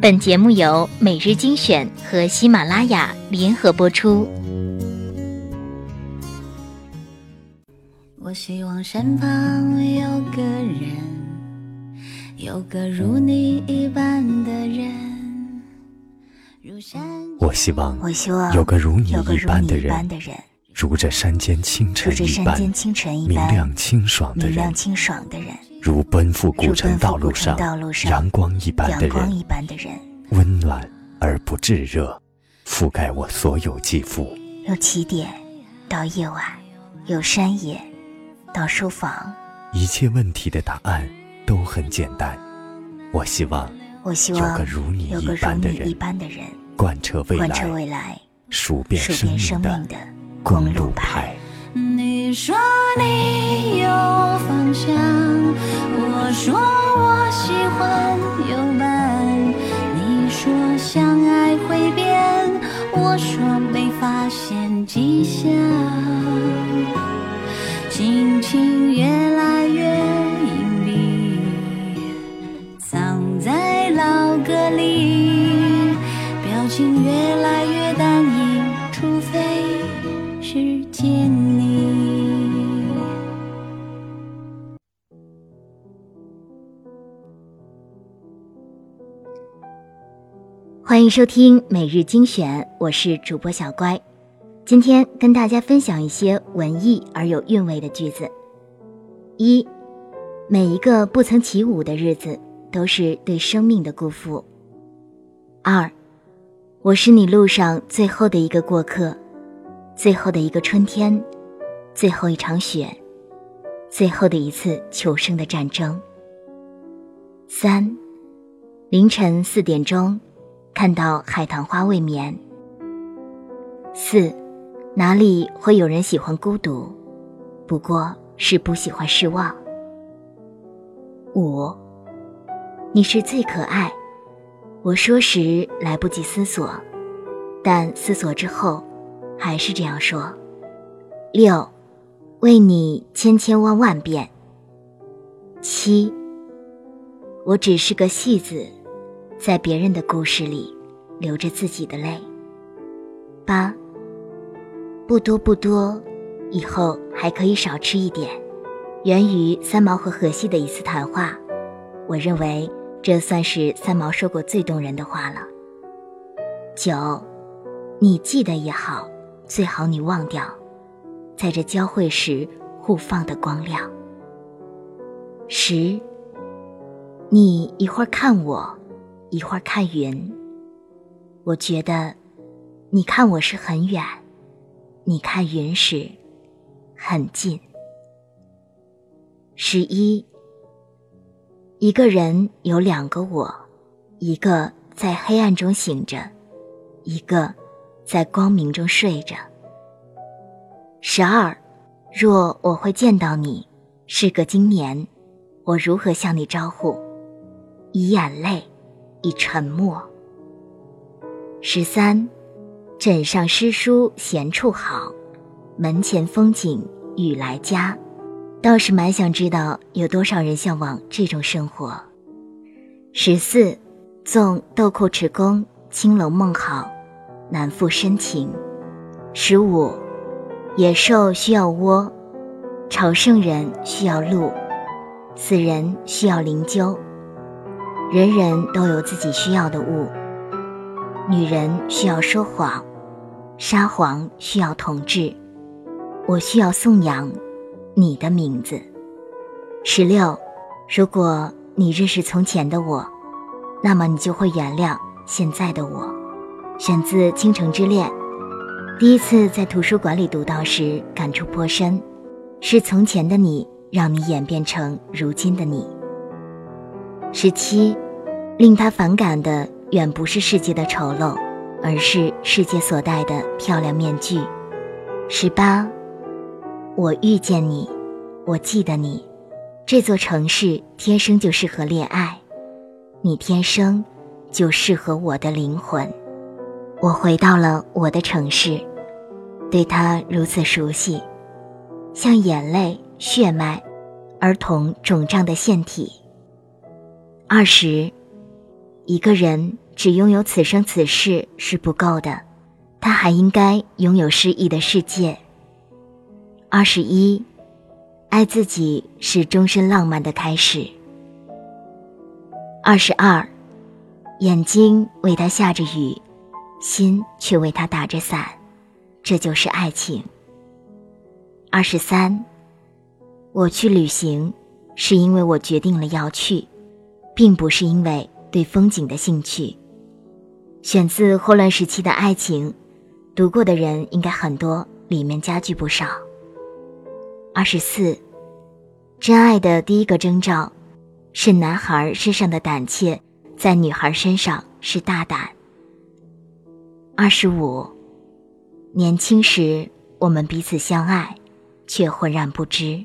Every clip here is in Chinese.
本节目由每日精选和喜马拉雅联合播出。我希望身旁有个人，有个如你一般的人。我希望，我希望有个如你一般的人，如这山间清晨一般明亮清爽的人，如奔赴古城道路上阳光一般的人，温暖而不炙热，覆盖我所有肌肤。由起点到夜晚，由山野到书房，一切问题的答案都很简单。我希望，我希望有个如你一般的人。贯彻未来，数遍生命的公路牌。你说你有方向，说我喜欢有伴。你说相爱会变，我说没发现迹象。欢迎收听每日精选，我是主播小乖。今天跟大家分享一些文艺而有韵味的句子。一，每一个不曾起舞的日子，都是对生命的辜负。二。我是你路上最后的一个过客，最后的一个春天，最后一场雪，最后的一次求生的战争。三，凌晨四点钟，看到海棠花未眠。四，哪里会有人喜欢孤独？不过是不喜欢失望。五，你是最可爱。我说时来不及思索，但思索之后，还是这样说。六，为你千千万万遍。七，我只是个戏子，在别人的故事里流着自己的泪。八，不多不多，以后还可以少吃一点。源于三毛和荷西的一次谈话，我认为。这算是三毛说过最动人的话了。九，你记得也好，最好你忘掉，在这交汇时互放的光亮。十，你一会儿看我，一会儿看云，我觉得，你看我是很远，你看云时，很近。十一。一个人有两个我，一个在黑暗中醒着，一个在光明中睡着。十二，若我会见到你，是个今年，我如何向你招呼？以眼泪，沉默。十三，枕上诗书闲处好，门前风景雨来佳。倒是蛮想知道有多少人向往这种生活。十四，纵豆蔻池宫，青楼梦好，难复深情。十五，野兽需要窝，朝圣人需要路，死人需要灵柩。人人都有自己需要的物。女人需要说谎，沙皇需要统治，我需要颂扬。你的名字，十六。如果你认识从前的我，那么你就会原谅现在的我。选自《倾城之恋》。第一次在图书馆里读到时，感触颇深。是从前的你，让你演变成如今的你。十七。令他反感的远不是世界的丑陋，而是世界所戴的漂亮面具。十八。我遇见你，我记得你。这座城市天生就适合恋爱，你天生就适合我的灵魂。我回到了我的城市，对它如此熟悉，像眼泪、血脉、儿童肿胀的腺体。二十，一个人只拥有此生此世是不够的，他还应该拥有诗意的世界。二十一，爱自己是终身浪漫的开始。二十二，眼睛为他下着雨，心却为他打着伞，这就是爱情。二十三，我去旅行，是因为我决定了要去，并不是因为对风景的兴趣。选自霍乱时期的爱情，读过的人应该很多，里面加句不少。二十四，真爱的第一个征兆，是男孩身上的胆怯，在女孩身上是大胆。二十五，年轻时我们彼此相爱，却浑然不知。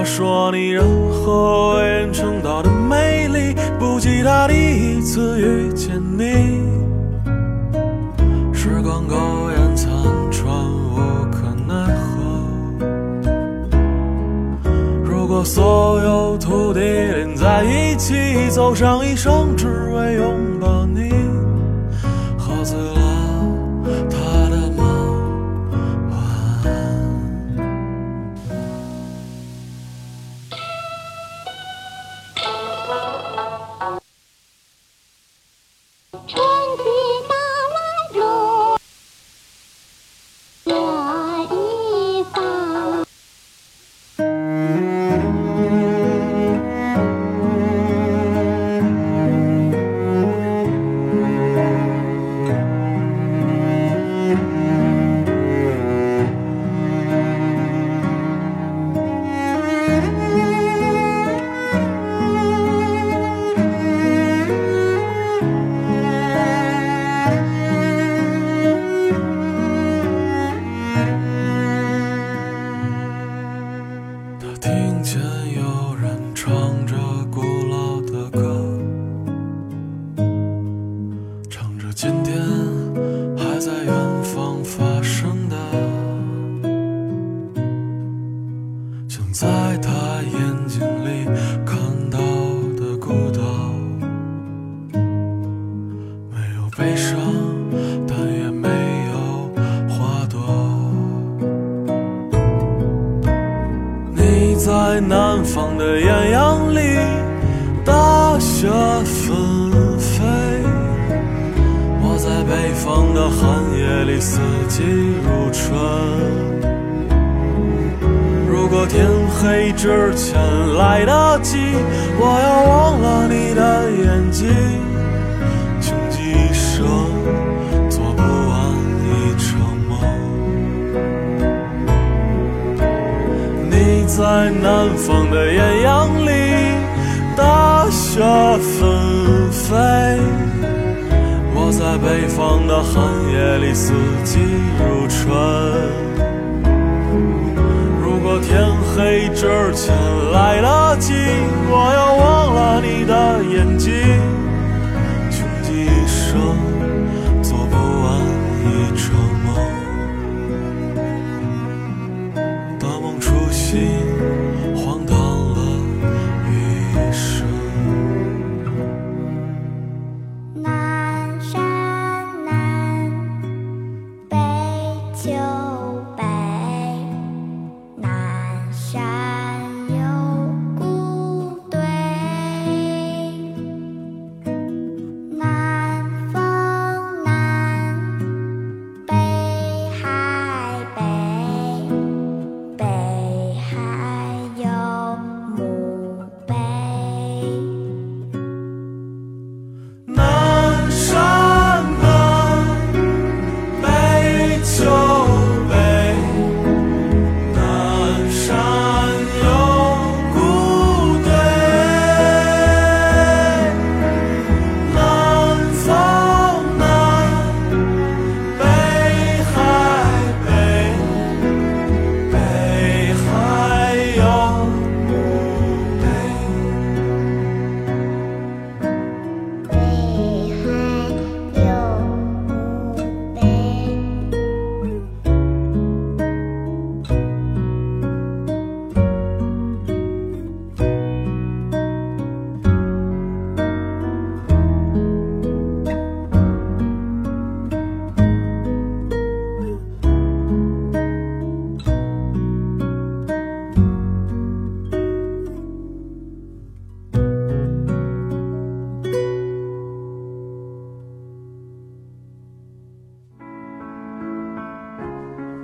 他说：“你任何为人称道的美丽，不及他第一次遇见你。时光苟延残喘，无可奈何。如果所有土地连在一起，走上一生，只为拥抱你，喝醉了。”今天还在远方发生的想在他眼睛里看到的孤岛没有悲伤但也没有花朵。你在南方的艳阳里大雪纷在北方的寒夜里，四季如春。如果天黑之前来得及，我要忘了你的眼睛，穷极一生做不完一场梦。你在南方的艳阳里，大雪纷在北方的寒夜里，四季如春。如果天黑之前来得及，我要忘了你的眼睛，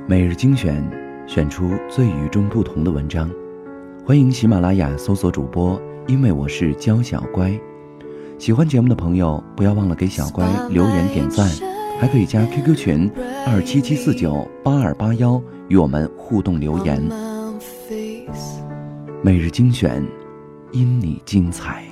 每日精选，选出最与众不同的文章。欢迎喜马拉雅搜索主播，因为我是娇小乖。喜欢节目的朋友，不要忘了给小乖留言点赞，还可以加 QQ 群二七七四九八二八幺与我们互动留言。每日精选，因你精彩。